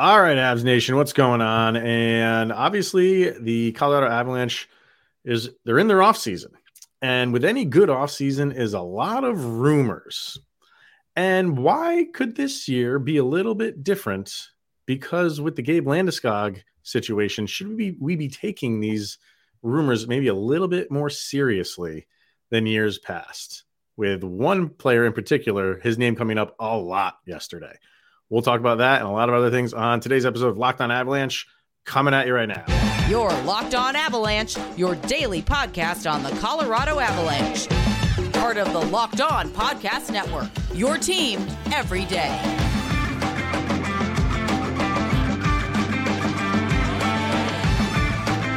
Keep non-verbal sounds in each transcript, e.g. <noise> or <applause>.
All right, Avs Nation, what's going on? And obviously, the Colorado Avalanche is they're in their off season, and with any good off season is a lot of rumors. And why could this year be a little bit different? Because with the Gabe Landeskog situation, should we be, we be taking these rumors maybe a little bit more seriously than years past? With one player in particular, his name coming up a lot yesterday. We'll talk about that and a lot of other things on today's episode of Locked On Avalanche coming at you right now. Your Locked On Avalanche, your daily podcast on the Colorado Avalanche. Part of the Locked On Podcast Network, your team every day.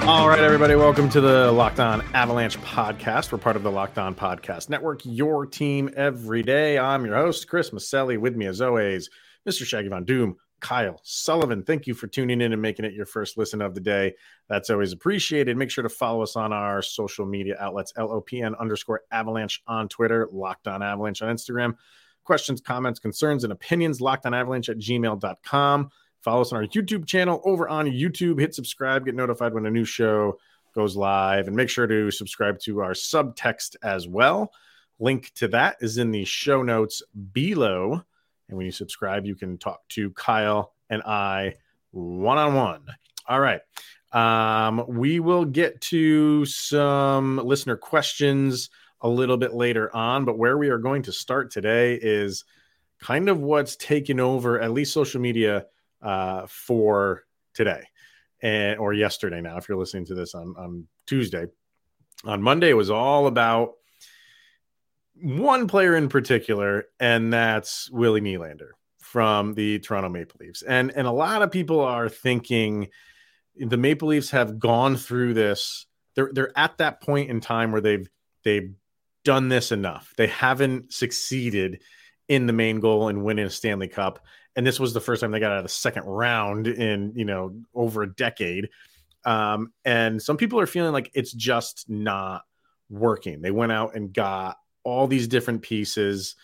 All right, everybody, welcome to the Locked On Avalanche podcast. We're part of the Locked On Podcast Network, your team every day. I'm your host, Chris Maselli. With me, as always, Mr. Shaggy Von Doom, Kyle Sullivan. Thank you for tuning in and making it your first listen of the day. That's always appreciated. Make sure to follow us on our social media outlets, LOPN underscore avalanche on Twitter, Locked On Avalanche on Instagram. Questions, comments, concerns, and opinions, locked on avalanche at gmail.com. Follow us on our YouTube channel over on YouTube. Hit subscribe, get notified when a new show goes live, and make sure to subscribe to our subtext as well. Link to that is in the show notes below. And when you subscribe, you can talk to Kyle and I one on one. All right. Um, we will get to some listener questions a little bit later on, but where we are going to start today is kind of what's taken over at least social media uh, for today and or yesterday now if you're listening to this on, on tuesday on monday it was all about one player in particular, and that's Willie Nylander from the Toronto Maple Leafs. And and a lot of people are thinking the Maple Leafs have gone through this. They're they're at that point in time where they've they've done this enough. They haven't succeeded in the main goal and winning a Stanley Cup. And this was the first time they got out of the second round in, you know, over a decade. Um, and some people are feeling like it's just not working. They went out and got all these different pieces.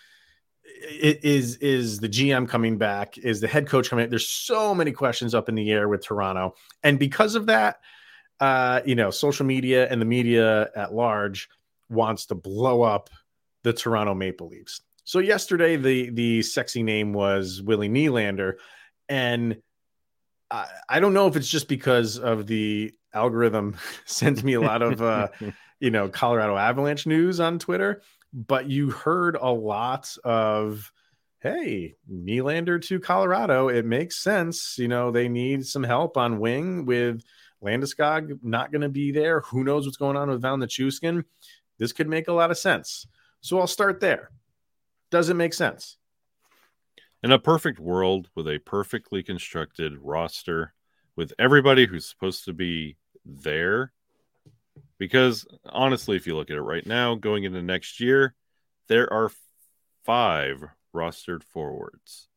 Is is the GM coming back? Is the head coach coming? Back? There's so many questions up in the air with Toronto, and because of that, uh, you know, social media and the media at large wants to blow up the Toronto Maple Leafs. So yesterday, the the sexy name was Willie Nylander, and I, I don't know if it's just because of the algorithm <laughs> sends me a lot of uh, <laughs> you know Colorado Avalanche news on Twitter, but you heard a lot of hey Nylander to Colorado. It makes sense. You know they need some help on wing with Landeskog not going to be there. Who knows what's going on with Val Nichushkin? This could make a lot of sense. So I'll start there. Does it make sense? In a perfect world with a perfectly constructed roster, with everybody who's supposed to be there because honestly, if you look at it right now, going into next year, there are five rostered forwards.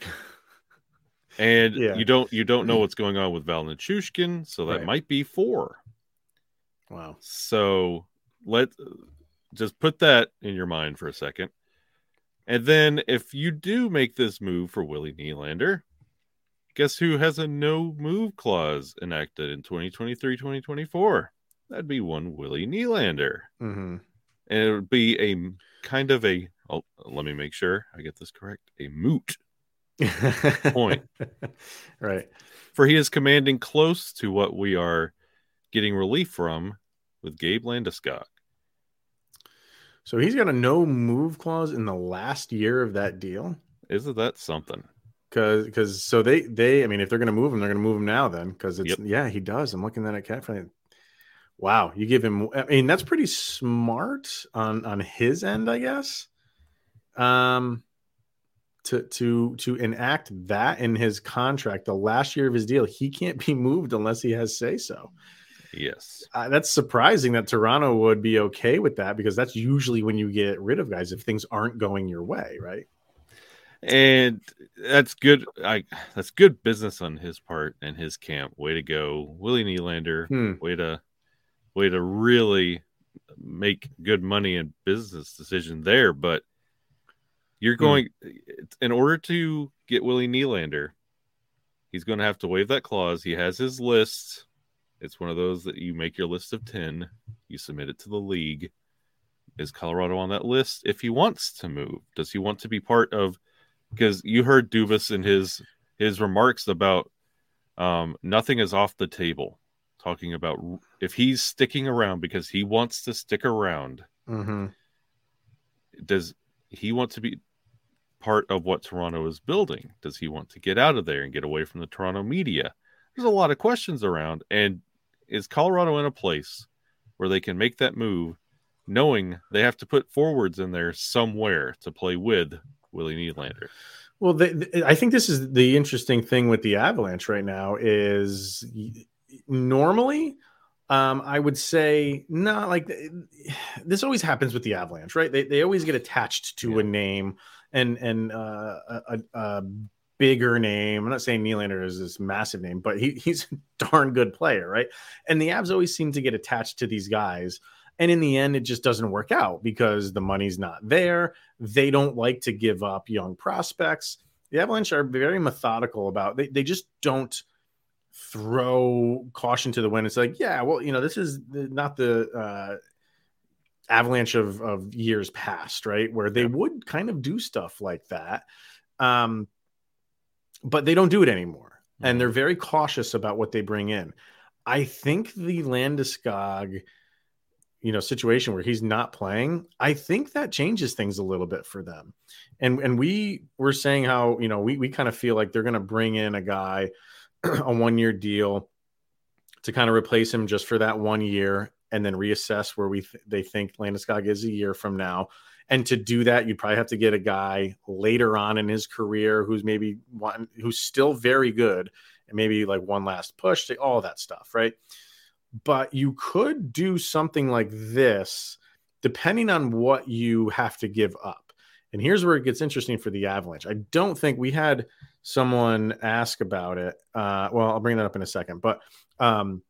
<laughs> and yeah. you don't you don't know what's going on with Val Nichushkin, so that right. might be four. Wow. So let just put that in your mind for a second. And then if you do make this move for Willie Nylander, guess who has a no move clause enacted in 2023 2024? That'd be one Willie Nylander. Mm-hmm. And it would be a kind of a, oh, let me make sure I get this correct, a moot <laughs> point. Right. For he is commanding close to what we are getting relief from with Gabe Landeskog. So he's got a no move clause in the last year of that deal. Isn't that something? Because because so they they I mean if they're going to move him they're going to move him now then because it's yep. yeah he does I'm looking at it carefully Wow, you give him. I mean, that's pretty smart on on his end, I guess. Um, to to to enact that in his contract, the last year of his deal, he can't be moved unless he has say so. Yes, uh, that's surprising that Toronto would be okay with that because that's usually when you get rid of guys if things aren't going your way, right? And that's good. I that's good business on his part and his camp. Way to go, Willie Nylander. Hmm. Way to way to really make good money and business decision there. But you're hmm. going in order to get Willie Nylander, he's going to have to waive that clause. He has his list. It's one of those that you make your list of 10, you submit it to the league. Is Colorado on that list if he wants to move? Does he want to be part of because you heard Dubas in his his remarks about um, nothing is off the table, talking about if he's sticking around because he wants to stick around. Mm-hmm. Does he want to be part of what Toronto is building? Does he want to get out of there and get away from the Toronto media? There's a lot of questions around. And is Colorado in a place where they can make that move, knowing they have to put forwards in there somewhere to play with Willie Nylander? Well, I think this is the interesting thing with the Avalanche right now is normally um, I would say not like this always happens with the Avalanche, right? They, they always get attached to yeah. a name and and uh, a, a, bigger name. I'm not saying Nylander is this massive name, but he, he's a <laughs> darn good player, right? And the Avs always seem to get attached to these guys. And in the end, it just doesn't work out because the money's not there. They don't like to give up young prospects. The Avalanche are very methodical about they, they just don't throw caution to the wind. It's like, yeah, well, you know, this is not the uh, avalanche of, of years past, right? Where they would kind of do stuff like that. Um, but they don't do it anymore. Mm-hmm. And they're very cautious about what they bring in. I think the Landeskog, you know, situation where he's not playing, I think that changes things a little bit for them. And and we were saying how, you know, we we kind of feel like they're gonna bring in a guy, <clears throat> a one-year deal to kind of replace him just for that one year and then reassess where we th- they think Landeskog is a year from now. And to do that, you'd probably have to get a guy later on in his career who's maybe one who's still very good and maybe like one last push to all that stuff, right? But you could do something like this depending on what you have to give up. And here's where it gets interesting for the Avalanche. I don't think we had someone ask about it. Uh, well, I'll bring that up in a second, but um,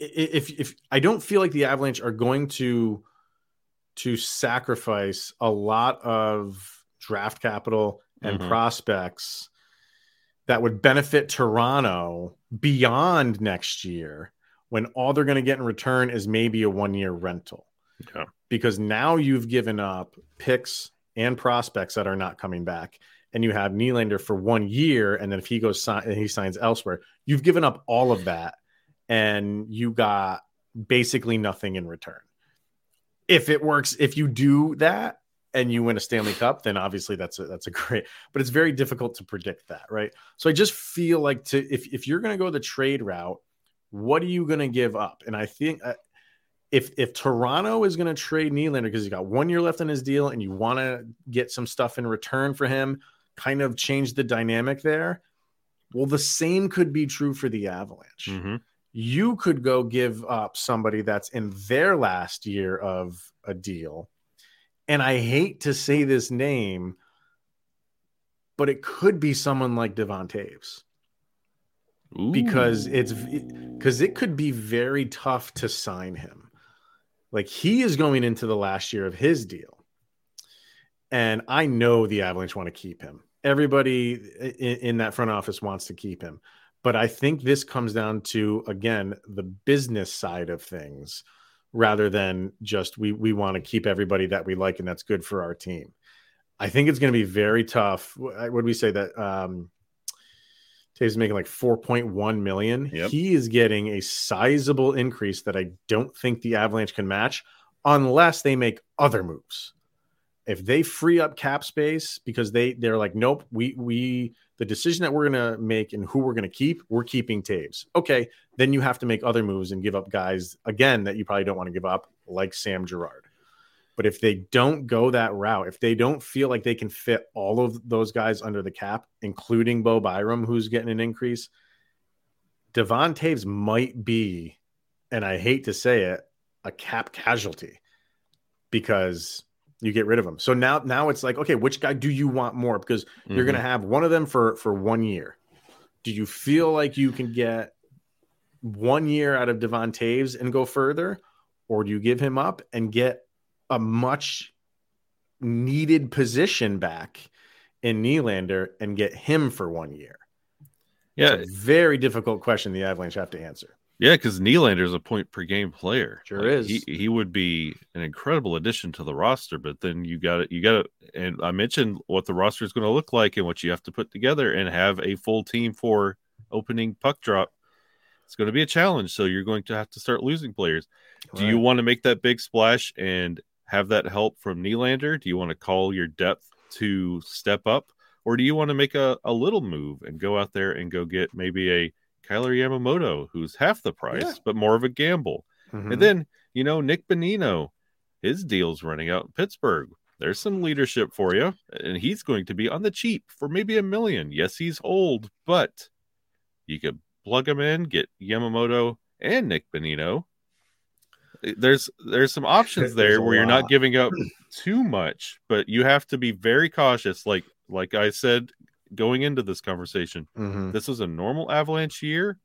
if if I don't feel like the Avalanche are going to to sacrifice a lot of draft capital and mm-hmm. prospects that would benefit Toronto beyond next year when all they're going to get in return is maybe a one year rental. Yeah. Because now you've given up picks and prospects that are not coming back. And you have Nylander for one year. And then if he goes and he signs elsewhere, you've given up all of that and you got basically nothing in return. If it works, if you do that and you win a Stanley Cup, then obviously that's a, that's a <laughs> great. But it's very difficult to predict that, right? So I just feel like to if if you're going to go the trade route, what are you going to give up? And I think. Uh, if if Toronto is going to trade Nylander because he's got one year left on his deal and you want to get some stuff in return for him, kind of change the dynamic there. Well, the same could be true for the Avalanche. Mm-hmm you could go give up somebody that's in their last year of a deal. And I hate to say this name, but it could be someone like Devon Toews. Because it's because it could be very tough to sign him. Like he is going into the last year of his deal. And I know the Avalanche want to keep him. Everybody in, in that front office wants to keep him. But I think this comes down to again the business side of things rather than just we we want to keep everybody that we like and that's good for our team. I think it's going to be very tough. What would we say that um Toews making like 4.1 million. Yep. He is getting a sizable increase that I don't think the Avalanche can match unless they make other moves. If they free up cap space because they they're like, nope, we we the decision that we're going to make and who we're going to keep, we're keeping Toews. Okay, then you have to make other moves and give up guys again that you probably don't want to give up, like Sam Girard. But if they don't go that route, if they don't feel like they can fit all of those guys under the cap, including Bo Byram, who's getting an increase, Devon Toews might be, and I hate to say it, a cap casualty because you get rid of them. So now now it's like, okay, which guy do you want more? Because mm-hmm. you're going to have one of them for for one year. Do you feel like you can get one year out of Devon Toews and go further, or do you give him up and get a much needed position back in Nylander and get him for one year? Yeah, very difficult question the Avalanche have to answer. Yeah, because Nylander is a point per game player. Sure is. He he would be an incredible addition to the roster, but then you got to you got to. And I mentioned what the roster is going to look like and what you have to put together and have a full team for opening puck drop. It's going to be a challenge. So you're going to have to start losing players. Do you want to make that big splash and have that help from Nylander? Do you want to call your depth to step up? Or do you want to make a, a little move and go out there and go get maybe a Kailer Yamamoto, who's half the price, Yeah. but more of a gamble? Mhm. And then, you know, Nick Bonino, his deal's running out in Pittsburgh. There's some leadership for you, and he's going to be on the cheap for maybe a million. Yes, he's old, but you could plug him in, get Yamamoto and Nick Bonino. There's there's some options there where you're not giving up <clears throat> too much, but you have to be very cautious. Like like I said going into this conversation, Mhm. this is a normal avalanche year.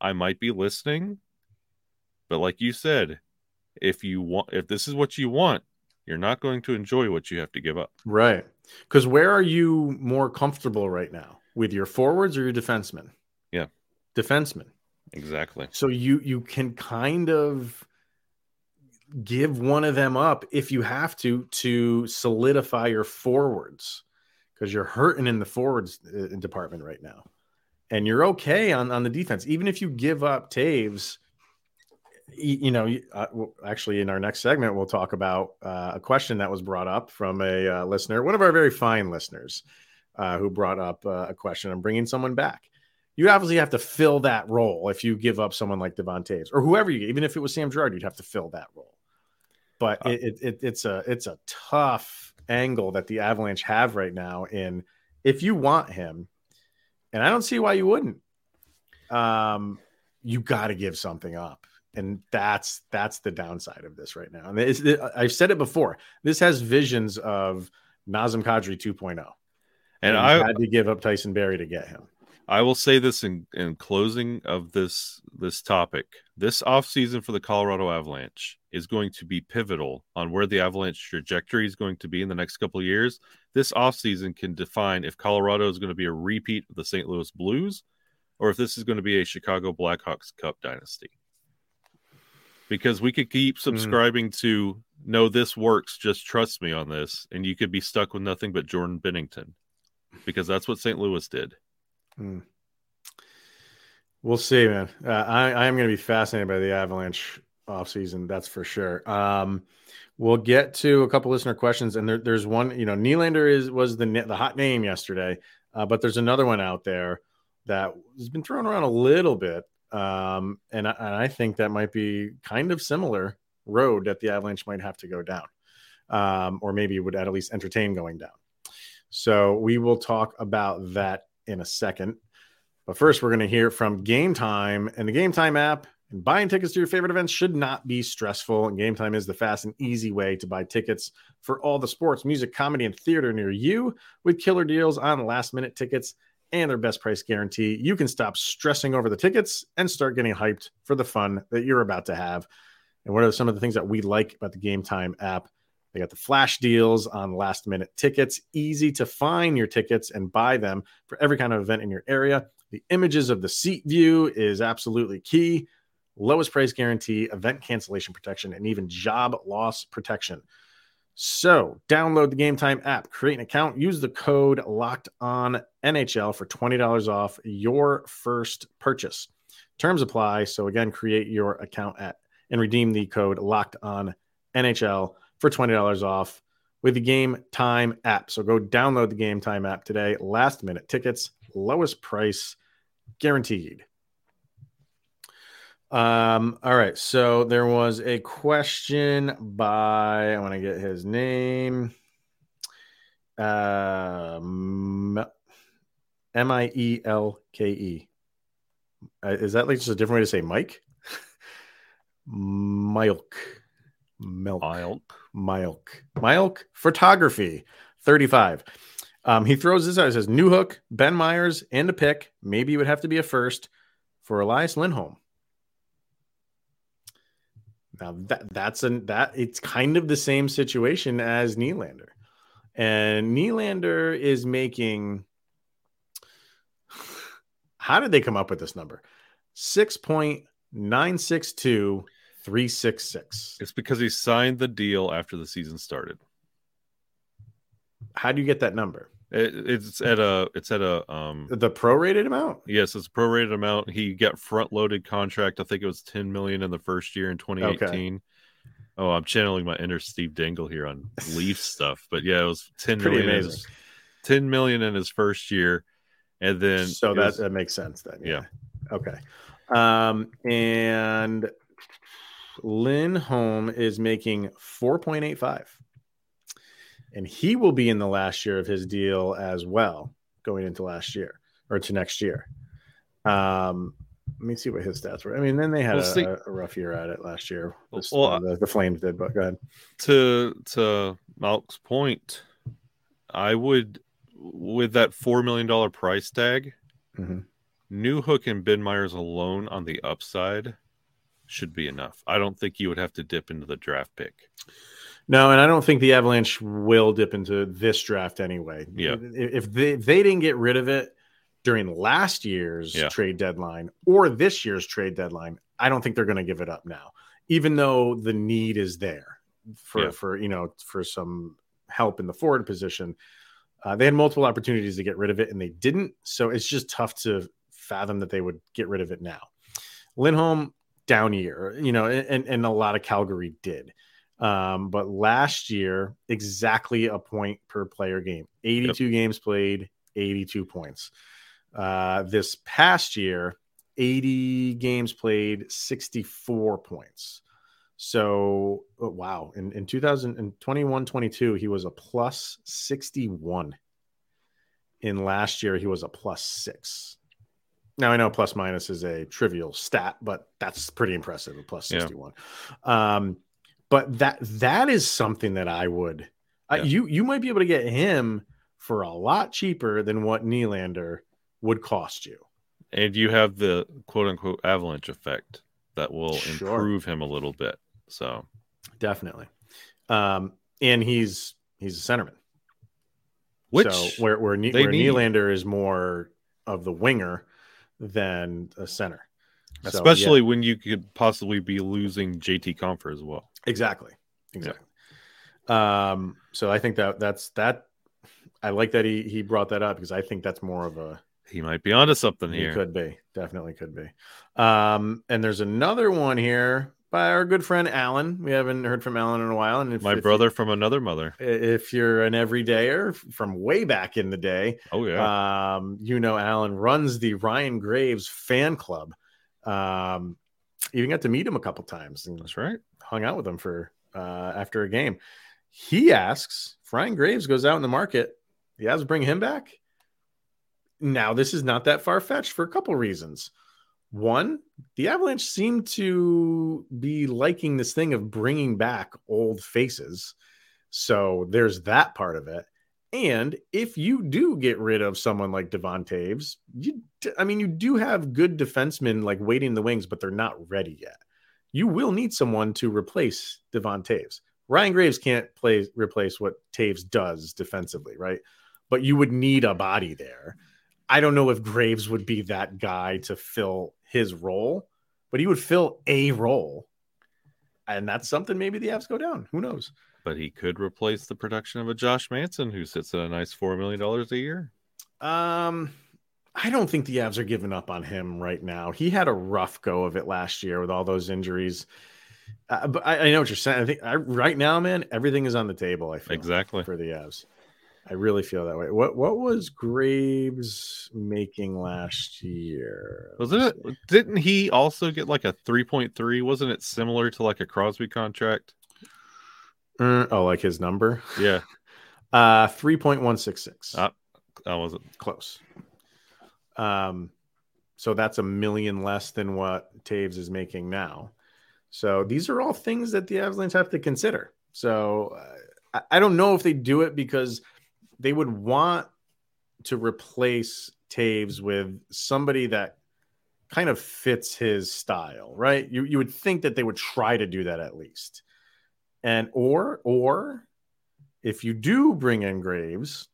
I might be listening, but like you said, if you want, if this is what you want, you're not going to enjoy what you have to give up. Right. Because where are you more comfortable right now? With your forwards or your defensemen? Yeah. Defensemen. Exactly. So you you can kind of give one of them up if you have to to solidify your forwards because you're hurting in the forwards uh, department right now. And you're okay on on the defense even if you give up Toews you know, you- uh, well, actually, in our next segment, we'll talk about uh, a question that was brought up from a uh, listener, one of our very fine listeners, uh, who brought up uh, a question on bringing someone back. You obviously have to fill that role if you give up someone like Devon Toews or whoever you, even if it was Sam Girard, you'd have to fill that role. But it, it, it, it's a it's a tough angle that the Avalanche have right now. In if you want him, and I don't see why you wouldn't. Um, you got to give something up, and that's that's the downside of this right now. And it, I've said it before. This has visions of Nazem Kadri 2.0, And you I, had to give up Tyson Barrie to get him. I will say this in, in closing of this this topic. This offseason for the Colorado Avalanche is going to be pivotal on where the Avalanche trajectory is going to be in the next couple of years. This offseason can define if Colorado is going to be a repeat of the St. Louis Blues or if this is going to be a Chicago Blackhawks Cup dynasty. Because we could keep hmm. subscribing to no, this works, just trust me on this, and you could be stuck with nothing but Jordan Binnington. Because that's what St. Louis did. Hmm. We'll see, man. Uh, I, I am going to be fascinated by the Avalanche offseason. That's for sure. Um, we'll get to a couple listener questions, and there, there's one. You know, Nylander is was the the hot name yesterday, uh, but there's another one out there that has been thrown around a little bit, um, and, I, and I think that might be kind of similar road that the Avalanche might have to go down, um, or maybe would at least entertain going down. So we will talk about that in a second. But first, we're going to hear from Game Time and the Game Time app. And buying tickets to your favorite events should not be stressful. And Game Time is the fast and easy way to buy tickets for all the sports, music, comedy, and theater near you with killer deals on last minute tickets and their best price guarantee. You can stop stressing over the tickets and start getting hyped for the fun that you're about to have. And what are some of the things that we like about the Game Time app? They got the flash deals on last minute tickets, easy to find your tickets and buy them for every kind of event in your area. The images of the seat view is absolutely key. Lowest price guarantee, event cancellation protection, and even job loss protection. So, download the Game Time app, create an account, use the code locked on NHL for $20 off your first purchase. Terms apply. So, again, create your account at and redeem the code locked on NHL for $20 off with the Game Time app. So, go download the Game Time app today. Last minute tickets, lowest price guaranteed. Um, all right. So there was a question by I want to get his name. Um M I E L K E. Uh, Is that like just a different way to say Mike? <laughs> Milk. Milk. Milk. Milk. Milk photography. 35. Um, he throws this out. He says Newhook, Ben Meyers, and a pick. Maybe it would have to be a first for Elias Lindholm. Now that that's an that it's kind of the same situation as Nylander. And Nylander is making <sighs> How did they come up with this number? 6.962366. It's because he signed the deal after the season started. How do you get that number? It, it's at a it's at a um The prorated amount? yes, it's a prorated amount. He got front loaded contract. I think it was 10 million in the first year in 2018. Oh, I'm channeling my inner Steve Dangle here on <laughs> Leaf stuff, but yeah, it was 10 Pretty million. amazing. his- 10 million in his first year, and then so that, was- that makes sense then. Yeah. Okay. Um, and Lindholm is making 4.85. And he will be in the last year of his deal as well, going into last year or to next year. Um, let me see what his stats were. I mean, then they had Well, a, a- rough year at it last year. This- Well, uh, the, the Flames did, but go ahead. to to Malk's point, I would with that four million dollar price tag, Mhm. Newhook and Ben Meyers alone on the upside should be enough. I don't think you would have to dip into the draft pick. No, and I don't think the Avalanche will dip into this draft anyway. Yeah. If they, if they didn't get rid of it during last year's Yeah. trade deadline or this year's trade deadline, I don't think they're going to give it up now, even though the need is there for Yeah. for you know for some help in the forward position. Uh, they had multiple opportunities to get rid of it and they didn't. So it's just tough to fathom that they would get rid of it now. Lindholm down year, you know, and, and a lot of Calgary did. Um, but last year, exactly a point per player game, 82 games played, 82 points. Uh, this past year, 80 games played, 64 points. So, oh, wow. In, in 2021 22, he was a plus 61. In last year, he was a plus six. Now, I know plus minus is a trivial stat, but that's pretty impressive, a plus Yeah. 61. Um, but that that is something that I would uh, you you might be able to get him for a lot cheaper than what Nylander would cost you. And you have the quote unquote avalanche effect that will Sure. improve him a little bit. So Definitely. Um, and he's he's a centerman. which so where where, Ne- where. Nylander is more of the winger than a center. So, especially yeah, when you could possibly be losing JT Compher as well. exactly. Exactly. Um, so I think that that's that I like that he he brought that up because I think that's more of a He might be onto something He here. could be, definitely could be. Um, and there's another one here by our good friend Alan. We haven't heard from Alan in a while, and if, My if brother from another mother. if you're an everydayer from way back in the day, Oh yeah. um, you know Alan runs the Ryan Graves fan club. Um, even got to meet him a couple times and That's right. hung out with him for uh, after a game. He asks, if Ryan Graves goes out in the market, the Avs bring him back. Now, this is not that far fetched for a couple reasons. One, the Avalanche seem to be liking this thing of bringing back old faces. So there's that part of it. And if you do get rid of someone like Devon Toews, you, I mean, you do have good defensemen like waiting in the wings, but they're not ready yet. You will need someone to replace Devon Toews. Ryan Graves can't play replace what Toews does defensively, right? But you would need a body there. I don't know if Graves would be that guy to fill his role, but he would fill a role. And that's something maybe the Avs go down. Who knows? But he could replace the production of a Josh Manson who sits at a nice four million dollars a year. Um, I don't think the Avs are giving up on him right now. He had a rough go of it last year with all those injuries. Uh, but I, I know what you're saying. I think I, right now, man, everything is on the table. I feel Exactly. for the Avs. I really feel that way. What what was Graves making last year? Wasn't it? Didn't he also get like a three point three? Wasn't it similar to like a Crosby contract? Uh, oh, like his number? Yeah, <laughs> Uh, three point one six six. Uh, that wasn't. Close. Um, so that's a million less than what Toews is making now. So these are all things that the Avalanche have to consider. So uh, I, I don't know if they do it because they would want to replace Toews with somebody that kind of fits his style, right? You you would think that they would try to do that at least. And or or if you do bring in Graves,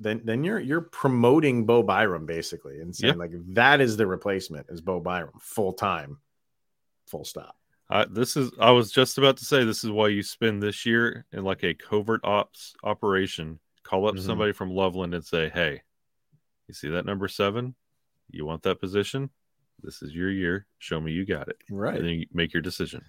then then you're you're promoting Bo Byram basically and saying Yeah. like that is the replacement is Bo Byram full time, full stop. I, this is I was just about to say this is why you spend this year in like a covert ops operation. Call up Mhm. somebody from Loveland and say, "Hey, you see that number seven? You want that position? This is your year. Show me you got it, Right. and then you make your decision."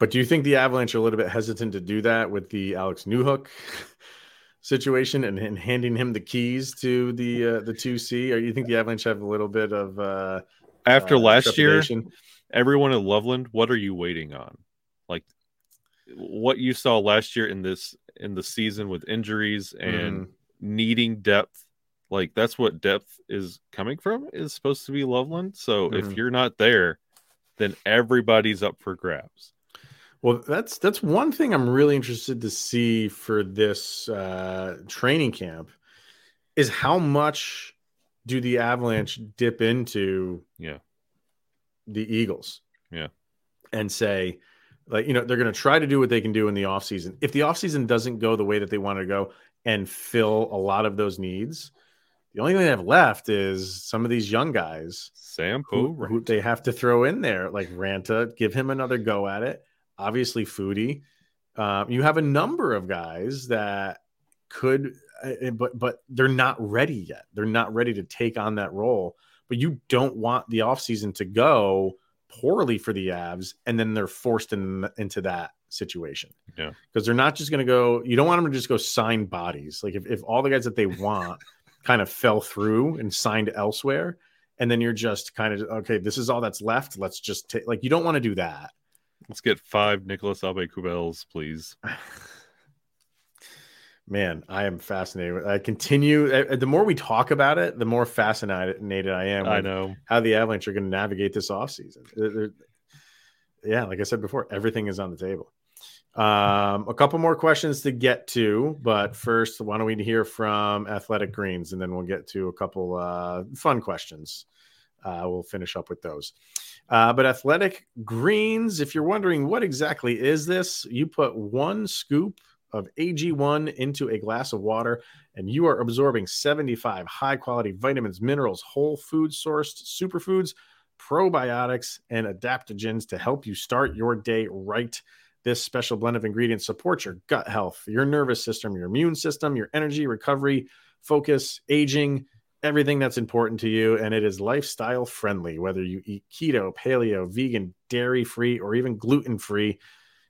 But do you think the Avalanche are a little bit hesitant to do that with the Alex Newhook <laughs> situation and, and handing him the keys to the uh, the two C? Or you think the Avalanche have a little bit of uh, After uh, last year, everyone in Loveland, what are you waiting on? Like what you saw last year in this in the season with injuries and Mm-hmm. needing depth. Like that's what depth is coming from is supposed to be Loveland. So Mhm. if you're not there, then everybody's up for grabs. Well, that's that's one thing I'm really interested to see for this uh, training camp is how much do the Avalanche dip into Yeah. the Eagles? Yeah. And say, like, you know, they're going to try to do what they can do in the offseason. If the offseason doesn't go the way that they want to go and fill a lot of those needs, the only thing they have left is some of these young guys Sam who, who they have to throw in there, like Ranta, give him another go at it. Obviously, Foudy. Um, you have a number of guys that could, uh, but but they're not ready yet. They're not ready to take on that role. But you don't want the offseason to go poorly for the Avs, and then they're forced in, into that situation. Yeah. because they're not just going to go. You don't want them to just go sign bodies. Like if if all the guys that they <laughs> want kind of fell through and signed elsewhere and then you're just kind of okay this is all that's left let's just take like you don't want to do that let's get five Nicolas Aube-Kubels, please. <laughs> man i am fascinated i continue uh, the more we talk about it the more fascinated i am I know. how the avalanche are going to navigate this offseason they're- yeah like i said before everything is on the table um a couple more questions to get to but first why don't we hear from athletic greens and then we'll get to a couple uh fun questions uh, we'll finish up with those. Uh, but athletic greens, if you're wondering what exactly is this, you put one scoop of AG1 into a glass of water, and you are absorbing 75 high quality vitamins, minerals, whole food sourced superfoods, probiotics, and adaptogens to help you start your day right. This special blend of ingredients supports your gut health, your nervous system, your immune system, your energy, recovery, focus, aging, everything that's important to you. And it is lifestyle friendly, whether you eat keto, paleo, vegan, dairy free, or even gluten free.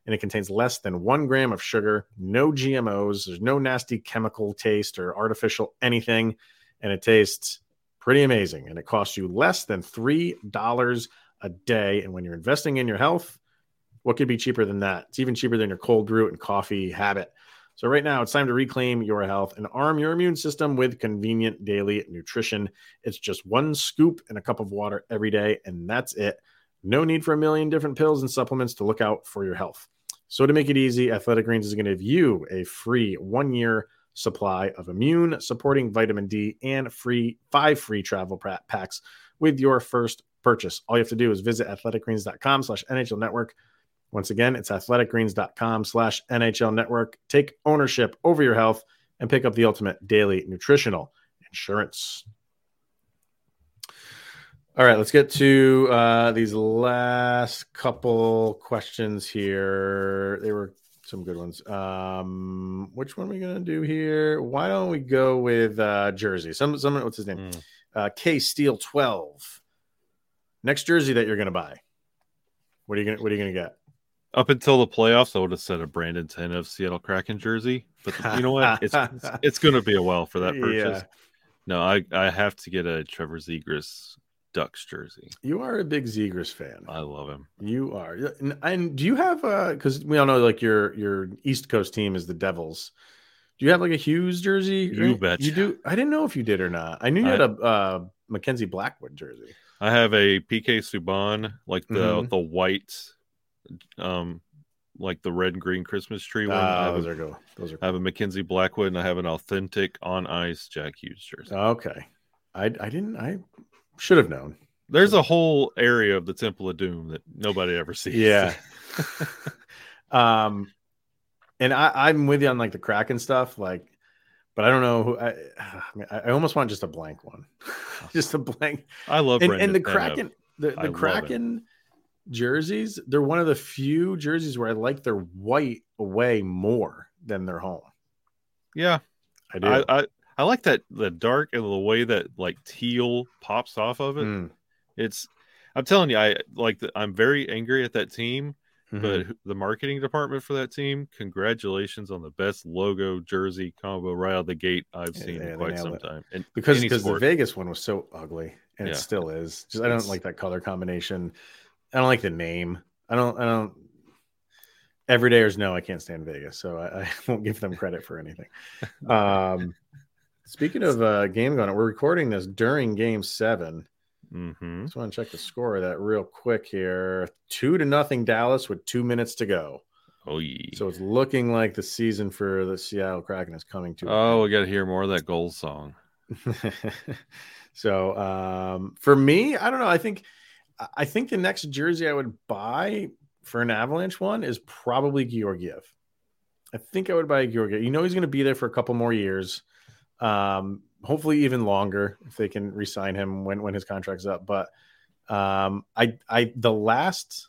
And it contains less than one gram of sugar, no GMOs, there's no nasty chemical taste or artificial anything. And it tastes pretty amazing. And it costs you less than $3 a day. And when you're investing in your health, what could be cheaper than that? It's even cheaper than your cold brew and coffee habit. So, right now, it's time to reclaim your health and arm your immune system with convenient daily nutrition. It's just one scoop and a cup of water every day, and that's it. No need for a million different pills and supplements to look out for your health. So, to make it easy, Athletic Greens is going to give you a free one year supply of immune supporting vitamin D and free five free travel packs with your first purchase. All you have to do is visit athleticgreens.com slash NHL network. Once again, it's athleticgreens.com slash NHL network. Take ownership over your health and pick up the ultimate daily nutritional insurance. All right, let's get to uh, these last couple questions here. They were some good ones. Um, which one are we gonna do here? Why don't we go with uh, Jersey? Some, some, what's his name? Mm. Uh, K Steel twelve. Next jersey that you're gonna buy. What are you gonna What are you gonna get? Up until the playoffs, I would have said a Brandon Tanev Seattle Kraken jersey. But you know what? It's it's, it's going to be a while for that <laughs> purchase. Yeah. No, I I have to get a Trevor Zegras Ducks jersey. You are a big Zegras fan. I love him. You are, and, and do you have uh because we all know like your your East Coast team is the Devils. Do you have like a Hughes jersey? You bet. You do. I didn't know if you did or not. I knew you I- had a uh, Mackenzie Blackwood jersey. I have a PK Subban, like the Mhm. the white, um, like the red and green Christmas tree one. I, Ah, those a, are cool. Those are I have a Mackenzie Blackwood, and I have an authentic on ice Jack Hughes jersey. okay. I I didn't. I should have known. There's a whole area of the Temple of Doom that nobody ever sees. Yeah. <laughs> <laughs> um, and I I'm with you on like the Kraken stuff, like. but I don't know who. I, I, mean, I almost want just a blank one, <laughs> just a blank. I love And, and the. Kraken, the, the. Kraken jerseys, they're one of the few jerseys where I like their white away more than their home. Yeah, I do. I, I I like that the dark and the way that like teal pops off of it. Mm, It's I'm telling you, I like. The, I'm very angry at that team, mhm. but the marketing department for that team, congratulations on the best logo jersey combo right out of the gate I've Yeah, seen in quite some it. time. And because because the. Vegas one was so ugly, and Yeah. it still is. Just I don't It's- like that color combination. I don't like the name. I don't. I don't. Everydayers know I can't stand Vegas, so I, I <laughs> won't give them credit for anything. <laughs> Um, speaking of uh, game going, we're recording this during Game Seven. Mhm. Just want to check the score of that real quick here. Two to nothing Dallas with two minutes to go. oh yeah. So it's looking like the season for the Seattle Kraken is coming to. oh, we got to hear more of that goal song. <laughs> so um, for me, I don't know. I think I think the next jersey I would buy for an Avalanche one is probably Georgiev. I think I would buy a Georgiev. You know he's going to be there for a couple more years, um, hopefully even longer if they can re-sign him when when his contract's up. But um, I I the last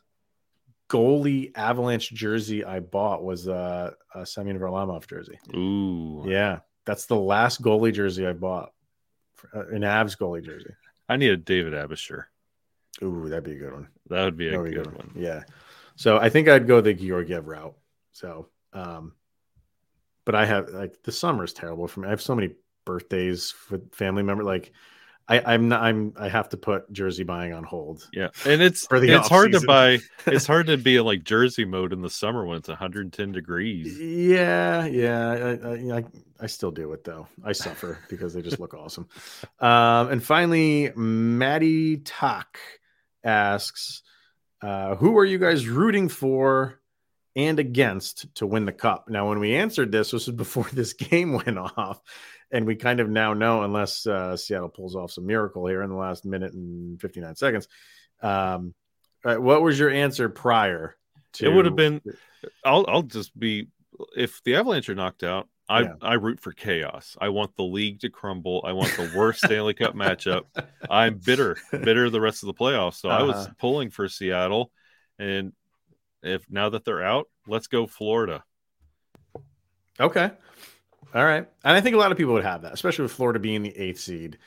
goalie Avalanche jersey I bought was uh, a Semyon Varlamov jersey. Ooh, Yeah, that's the last goalie jersey I bought, uh, an Avs goalie jersey. I need a David Aebischer. Ooh, that'd be a good one. That would be a be good, one. Yeah. So I think I'd go the Georgiev route. So, um, but I have like the summer is terrible for me. I have so many birthdays with family members. Like, I, I'm not. I'm. I have to put jersey buying on hold. Yeah, and it's For the it's hard to buy. It's <laughs> hard to be like jersey mode in the summer when it's 110 degrees. Yeah, yeah, I, I, I, I still do it though. I suffer <laughs> because they just look awesome. Um, and finally, Maddie Talk asks, uh, "Who are you guys rooting for and against to win the cup?" Now, when we answered this, this was before <laughs> this game went off, and we kind of now know, unless uh, Seattle pulls off some miracle here in the last minute and fifty nine seconds. Um, uh, what was your answer prior? To, It would have been- I'll I'll just be if the Avalanche are knocked out. I, Yeah. I root for chaos. I want the league to crumble. I want the worst Stanley Cup matchup. I'm bitter, bitter the rest of the playoffs. So I was Uh-huh. pulling for Seattle, and if now that they're out, let's go Florida. Okay. All right. And I think a lot of people would have that, especially with Florida being the eighth seed.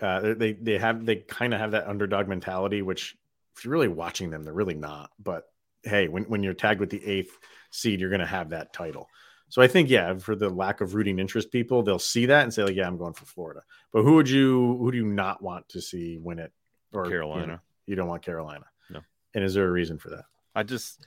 Uh, they they have they kind of have that underdog mentality, which if you're really watching them, they're really not. But hey, when, when you're tagged with the eighth seed, you're going to have that title. So I think yeah, for the lack of rooting interest people, they'll see that and say like, yeah, I'm going for Florida. But who would you who do you not want to see win it? Or you know, Carolina. you don't want Carolina. No. And is there a reason for that? I just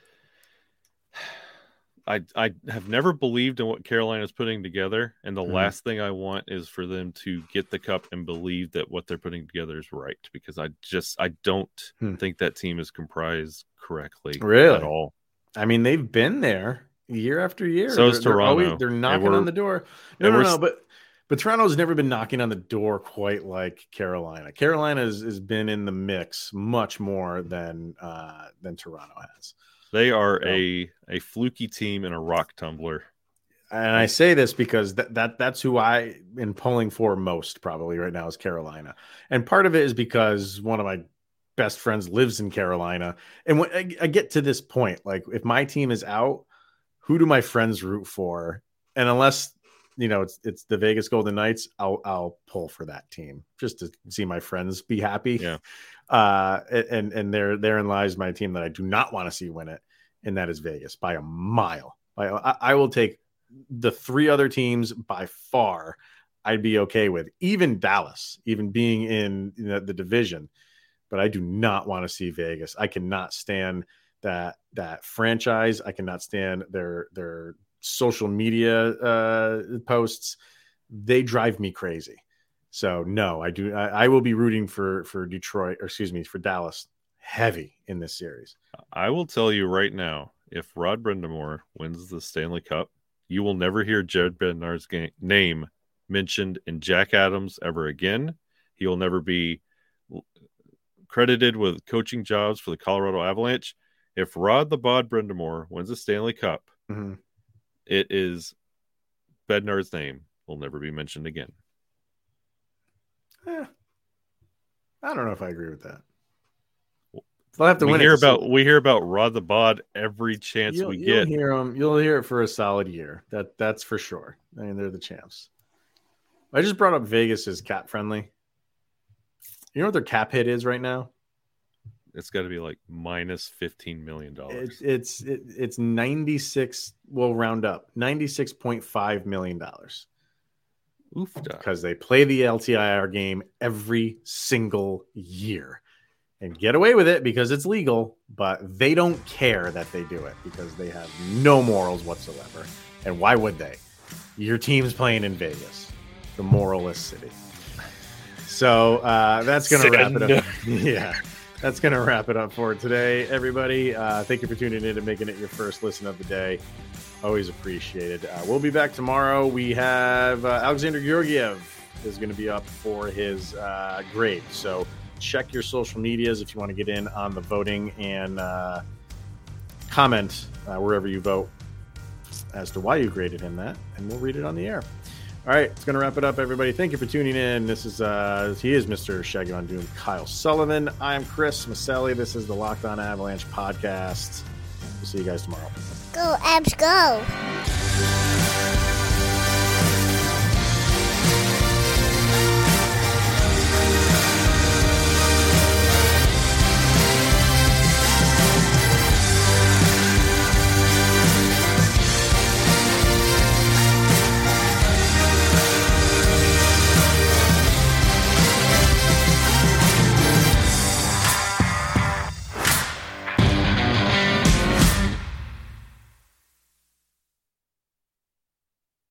I I have never believed in what Carolina's putting together, and the Mhm. last thing I want is for them to get the cup and believe that what they're putting together is right. Because I just I don't Hmm. think that team is comprised correctly Really? at all. I mean, they've been there year after year. So is They're- they're always- Toronto. They're knocking on the door. No, no, no. But but Toronto's never been knocking on the door quite like Carolina. Carolina has, has been in the mix much more than uh, than Toronto has. They are a a fluky team and a rock tumbler. And I say this because that, that that's who I am pulling for most probably right now is Carolina. And part of it is because one of my best friends lives in Carolina. And when I, I get to this point, like if my team is out, who do my friends root for? And unless you know it's it's the Vegas Golden Knights, I'll I'll pull for that team just to see my friends be happy. Yeah. <laughs> Uh and and there therein lies my team that I do not want to see win it, and that is Vegas by a mile. By I, I will take the three other teams by far I'd be okay with, even Dallas, even being in the, the division. But I do not want to see Vegas. I cannot stand that that franchise. I cannot stand their their social media uh, posts. They drive me crazy. So no, I do. I, I will be rooting for for Detroit, or excuse me, for Dallas, heavy in this series. I will tell you right now, if Rod Brind'Amour wins the Stanley Cup, you will never hear Jared Bednar's ga- name mentioned in Jack Adams ever again. He will never be credited with coaching jobs for the Colorado Avalanche. If Rod the Bod Brind'Amour wins the Stanley Cup, Mhm. It is Bednar's name will never be mentioned again. Eh, I don't know if I agree with that. They'll have to we win. hear about we hear about Rod the Bod every chance you'll, we you'll get. hear You'll hear it for a solid year. That that's for sure. I mean, they're the champs. I just brought up Vegas as cap friendly. You know what their cap hit is right now? It's got to be like minus fifteen million dollars. It's it's it, it's ninety six. We'll round up ninety six point five million dollars Oofda. because they play the LTIR game every single year and get away with it because it's legal. But they don't care that they do it because they have no morals whatsoever. And why would they? Your team's playing in Vegas, the moralless city. So uh, that's going to wrap it up. <laughs> yeah, that's going to wrap it up for today, everybody. Uh, thank you for tuning in and making it your first listen of the day. Always appreciated. Uh, we'll be back tomorrow. We have uh, Alexander Georgiev is going to be up for his uh, grade. So check your social medias if you want to get in on the voting and uh, comment uh, wherever you vote as to why you graded him that, and we'll read it on the air. All right, it's going to wrap it up, everybody. Thank you for tuning in. This is uh, he is Mr. Shaggy Von Doom, Kyle Sullivan. I'm Chris Maselli. This is the Locked On Avalanche podcast. We'll see you guys tomorrow. Go, Avs, go.